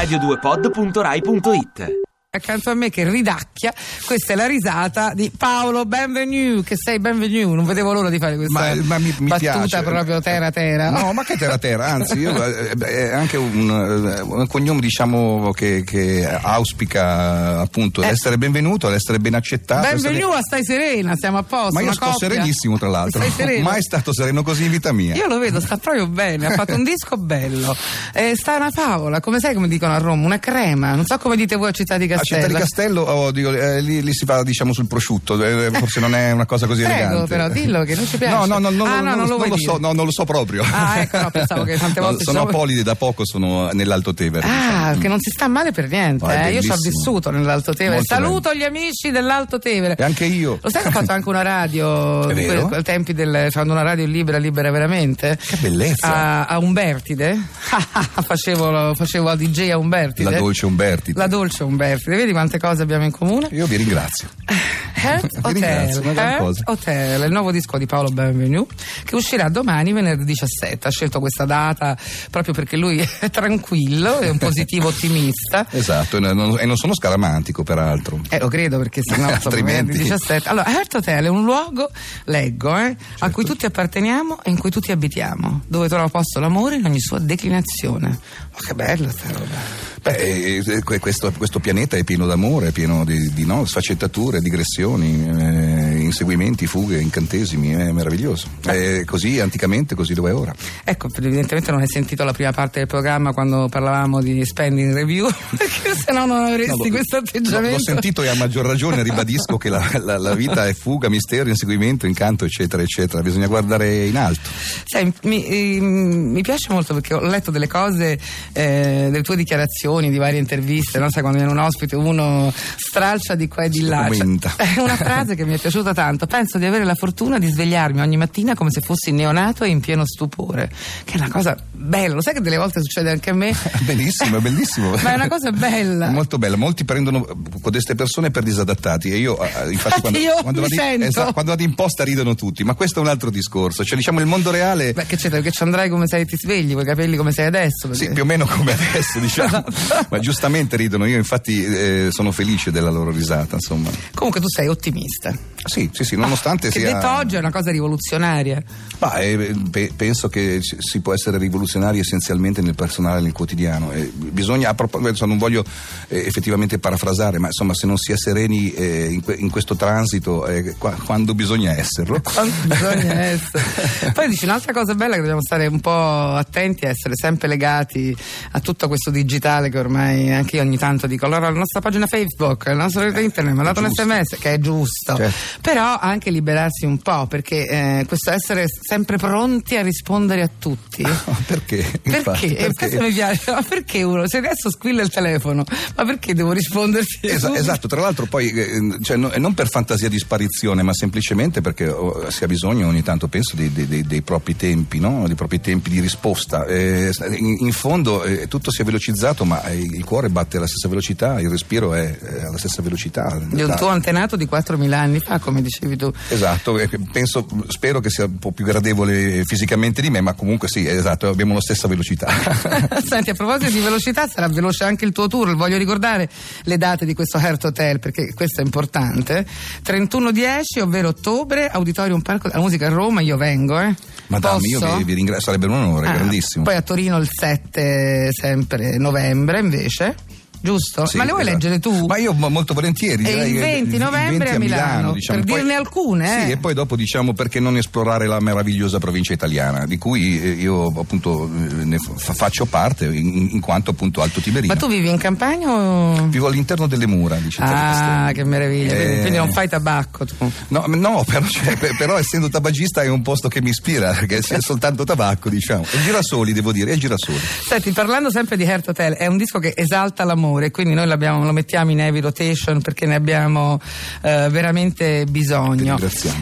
radio2pod.rai.it accanto a me che ridacchia questa è la risata di Paolo Benvenu che sei Benvenu non vedevo l'ora di fare questa Ma- ma mi- mi battuta piace. proprio terra terra No, ma che terra terra, anzi, io, eh, beh, è anche un, eh, un cognome diciamo che, che auspica appunto l'essere benvenuto, l'essere ben accettato. essere- Benvenu a stai serena siamo a posto Ma io sto coppia. serenissimo tra l'altro, mai stato sereno così in vita mia. io lo vedo, sta proprio bene, ha fatto un disco bello. Eh, sta una favola, come sai come dicono a Roma, una crema. Non so come dite voi a Città di Castello. Città di Castello oh, dico, eh, lì, lì si va diciamo sul prosciutto, eh, forse non è una cosa così Prego, elegante. però, dillo che non ci piace. No, no, no, no, Ah, no, no, non lo vuoi lo so, no, non lo so proprio. Ah, ecco, no, pensavo che tante volte sono ci sono- apolide da poco, sono nell'Alto Tevere. Ah, diciamo. che non si sta male per niente. È eh. Io ci ho vissuto nell'Alto Tevere. Molto Saluto gli amici dell'Alto Tevere. E anche io. Lo sai che ho fatto anche una radio ai tempi del quando una radio libera, libera veramente? Che bellezza. A, a Umbertide. facevo, facevo a DJ a Umbertide. La dolce Umberti. La dolce Umbertide. Vedi quante cose abbiamo in comune? Io vi ringrazio. Heart ringrazio, Hotel, Heart cosa. Hotel, il nuovo disco di Paolo Benvenu che uscirà domani venerdì 17. Ha scelto questa data proprio perché lui è tranquillo, è un positivo ottimista. Esatto, e non, e non sono scaramantico peraltro. Eh, lo credo perché se no Altrimenti. venerdì 17. Allora, Heart Hotel è un luogo, leggo, eh, a cui tutti apparteniamo e in cui tutti abitiamo, dove trova posto l'amore in ogni sua declinazione. Ma che bella sta roba. Beh, eh, que- questo, questo pianeta è pieno d'amore, è pieno di, di, no, sfaccettature, digressioni, eh, inseguimenti, fughe, incantesimi, è meraviglioso. È così anticamente, così dove è ora. Ecco, evidentemente non hai sentito la prima parte del programma quando parlavamo di spending review, perché se no non avresti No, questo atteggiamento. l'ho sentito e a maggior ragione ribadisco che la, la- la vita è fuga, mistero, inseguimento, incanto, eccetera, eccetera. Bisogna guardare in alto. Sai, mi, ehm, mi piace molto perché ho letto delle cose, eh, delle tue dichiarazioni, di varie interviste, no? Sai, quando viene un ospite uno stralcia di qua e di là. Cioè, è una frase che mi è piaciuta tanto. Penso di avere la fortuna di svegliarmi ogni mattina come se fossi neonato e in pieno stupore. Che è una cosa bella. Lo sai che delle volte succede anche a me? Bellissimo, è bellissimo. Ma è una cosa bella. È molto bella. Molti prendono codeste persone per disadattati e io, eh, infatti, quando, Io quando vado in, esatto, quando vado in posta ridono tutti, ma questo è un altro discorso. Cioè, diciamo, il mondo reale. Beh, che c'è? Perché ci andrai come sei, ti svegli, con i capelli come sei adesso. Sì, perché- più o meno come adesso, diciamo. Ma giustamente ridono, io infatti eh, sono felice della loro risata, insomma. Comunque tu sei ottimista. Sì, sì, sì, nonostante che sia. detto oggi è una cosa rivoluzionaria. Ma, eh, pe- penso che ci- si può essere rivoluzionari essenzialmente nel personale nel quotidiano. Eh, bisogna, a proposito, non voglio eh, effettivamente parafrasare, ma insomma, se non si è sereni eh, in, que- in questo transito, eh, qua- quando bisogna esserlo. Quando bisogna essere. Poi dici un'altra cosa bella che dobbiamo stare un po' attenti a essere sempre legati a tutto questo digitale che ormai anche io ogni tanto dico. Allora la nostra pagina Facebook, il nostro rete internet, mi ha dato un sms che è giusto. Certo. Però anche liberarsi un po' perché eh, questo essere sempre pronti a rispondere a tutti. perché? Perché? Infatti, Eh, Questo mi piace, ma perché uno? Se adesso squilla il telefono, ma perché devo risponderti? Esa- esatto, tra l'altro poi eh, cioè, no- non per fantasia di sparizione, ma semplicemente perché oh, si ha bisogno ogni tanto, penso, dei, dei- dei- propri tempi, no? dei propri tempi di risposta. Eh, in, in fondo eh, tutto si è velocizzato, ma eh, il cuore batte alla stessa velocità, il respiro è eh, alla stessa velocità. Di un tuo antenato di 4.000 anni fa, come dicevi tu. Esatto, penso, spero che sia un po' più gradevole fisicamente di me, ma comunque sì, esatto, abbiamo la stessa velocità. Senti, a proposito di velocità, sarà veloce anche il tuo tour. Voglio ricordare le date di questo Heart Hotel perché questo è importante. 31-10, ovvero ottobre, Auditorium Parco della Musica a Roma. Io vengo, eh. Madame, io Posso? vi, vi ringrazio, sarebbe un onore, Ah, grandissimo. Poi a Torino il 7, sempre novembre, invece. Giusto? Sì, Ma le vuoi esatto. leggere tu? Ma io mo- molto volentieri. E il che 20 novembre a Milano, diciamo. per Poi- dirne alcune, eh. Sì, e poi dopo diciamo perché non esplorare la meravigliosa provincia italiana, di cui eh, io appunto eh, ne fa- faccio parte in, in quanto appunto Alto Tiberino. Ma tu vivi in campagna o... Vivo all'interno delle mura di Città Ah, che meraviglia. Eh, Quindi non fai tabacco tu. No, no, però, cioè, per- però essendo tabagista è un posto che mi ispira, perché c'è soltanto tabacco, diciamo. E girasoli, devo dire, e girasoli. Senti, parlando sempre di Heart Hotel, è un disco che esalta l'amore. Amore, quindi noi lo mettiamo in heavy rotation perché ne abbiamo eh, veramente bisogno.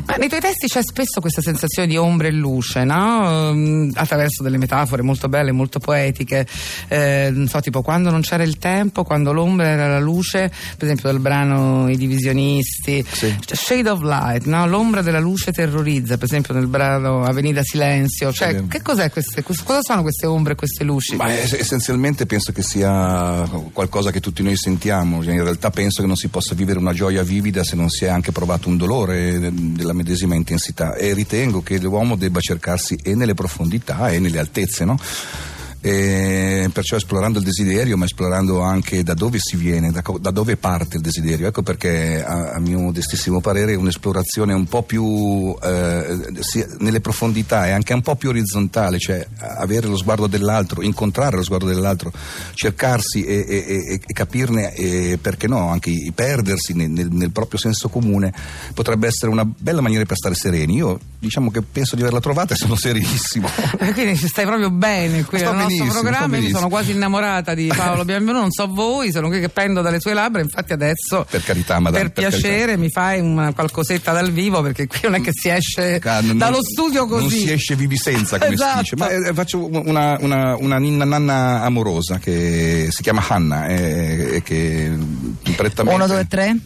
Ma nei tuoi testi c'è spesso questa sensazione di ombra e luce, no? Mm, attraverso delle metafore molto belle, molto poetiche, eh, non so, tipo quando non c'era il tempo, quando l'ombra era la luce, per esempio dal brano I divisionisti, sì. Shade of Light, no? L'ombra della luce terrorizza, per esempio nel brano Avenida Silenzio, cioè sì. che cos'è queste, cosa sono queste ombre e queste luci? Ma essenzialmente penso che sia qualcosa che tutti noi sentiamo, in realtà penso che non si possa vivere una gioia vivida se non si è anche provato un dolore della medesima intensità e ritengo che l'uomo debba cercarsi e nelle profondità e nelle altezze, no? E perciò esplorando il desiderio ma esplorando anche da dove si viene, da, da dove parte il desiderio. Ecco perché a, a, mio modestissimo parere un'esplorazione un po' più eh, nelle profondità e anche un po' più orizzontale, cioè avere lo sguardo dell'altro, incontrare lo sguardo dell'altro, cercarsi e, e, e capirne e perché no, anche perdersi nel, nel, nel proprio senso comune potrebbe essere una bella maniera per stare sereni. Io diciamo che penso di averla trovata e sono serenissimo. Quindi stai proprio bene qui nostro programma. Io sono quasi innamorata di Paolo Bienvenuto, non so voi, sono qui che pendo dalle sue labbra. Infatti, adesso per carità, madame, per, per piacere carità. mi fai una qualcosetta dal vivo perché qui non è che si esce Car- dallo non, studio così. Non si esce vivi senza, come esatto. si dice. Ma eh, faccio una, una, una, ninna nanna amorosa che si chiama Hanna e eh, che prettamente. Uno, due, tre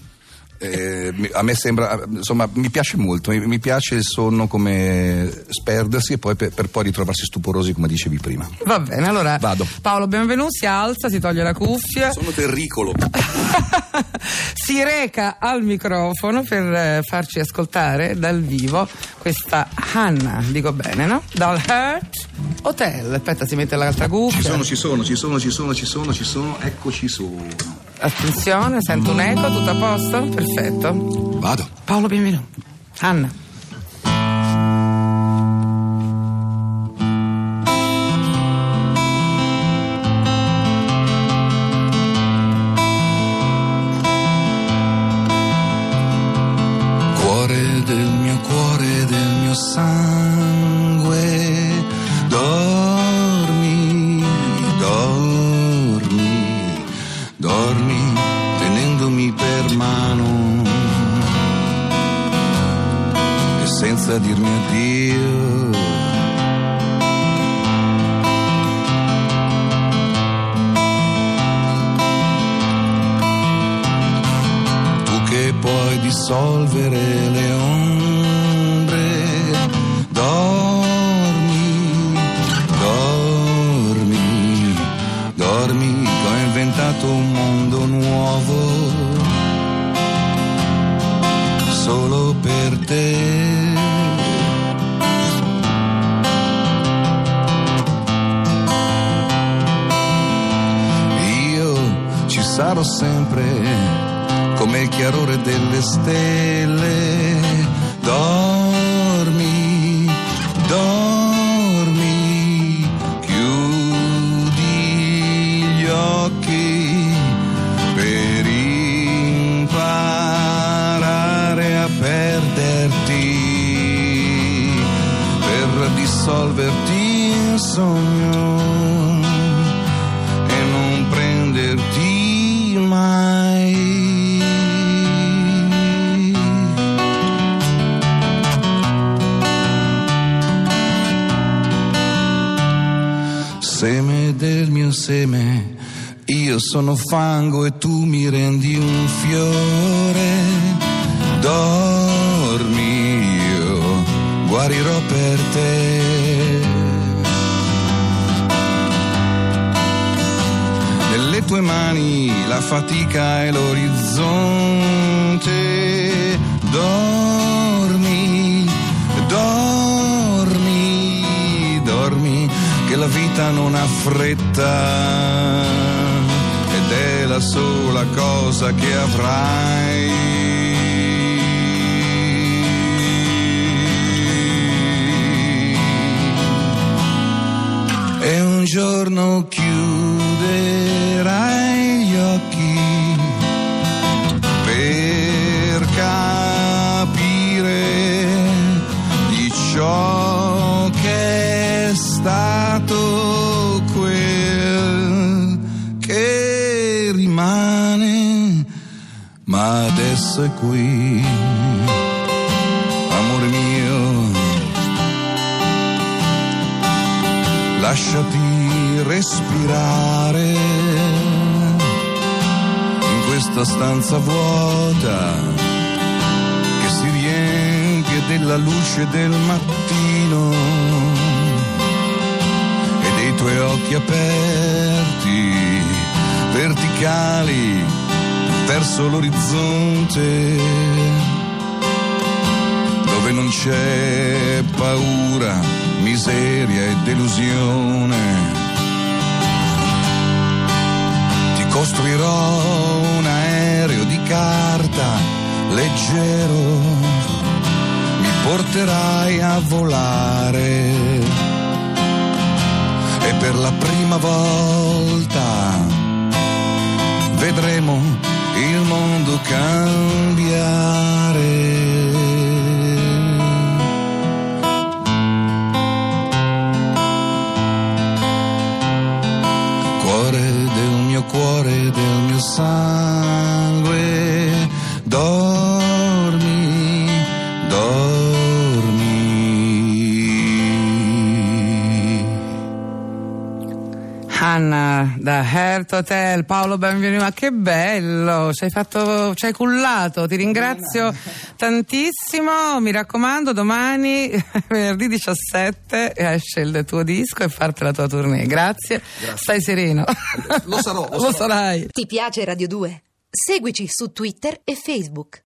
eh, a me sembra, insomma, mi piace molto, mi, mi, piace il sonno come sperdersi e poi per, per, poi ritrovarsi stuporosi come dicevi prima. Va bene, allora Vado. Paolo benvenuto, si alza, si toglie la cuffia. Sono terricolo. si reca al microfono per eh, farci ascoltare dal vivo questa Hanna, dico bene, no? Dal Heart Hotel. Aspetta, si mette l'altra cuffia. Ci sono, ci sono, ci sono, ci sono, ci sono, ci sono, eccoci sono. Attenzione, sento un eco, tutto a posto? Perfetto. Vado. Paolo, benvenuto. Anna. a dir-me adeus. Sarò sempre come il chiarore delle stelle. Dormi, dormi, chiudi gli occhi per imparare a perderti, per dissolverti in sogno seme, io sono fango e tu mi rendi un fiore. Dormi, io guarirò per te. Nelle tue mani la fatica e l'orizzonte. Vita non ha fretta ed è la sola cosa che avrai. E un giorno chiuderai adesso è qui. Amore mio, lasciati respirare in questa stanza vuota che si riempie della luce del mattino e dei tuoi occhi aperti, verticali verso l'orizzonte dove non c'è paura, miseria e delusione. Ti costruirò un aereo di carta leggero, mi porterai a volare e per la prima volta vedremo il mondo cambiare. Anna da Heart Hotel, Paolo benvenuto, ma che bello, ci hai fatto, ci hai cullato, ti ringrazio tantissimo, mi raccomando domani, venerdì 17, esce il tuo disco e parte la tua tournée, grazie, stai sereno. Lo sarò, lo lo sarò. sarai. Ti piace Radio 2? Seguici su Twitter e Facebook.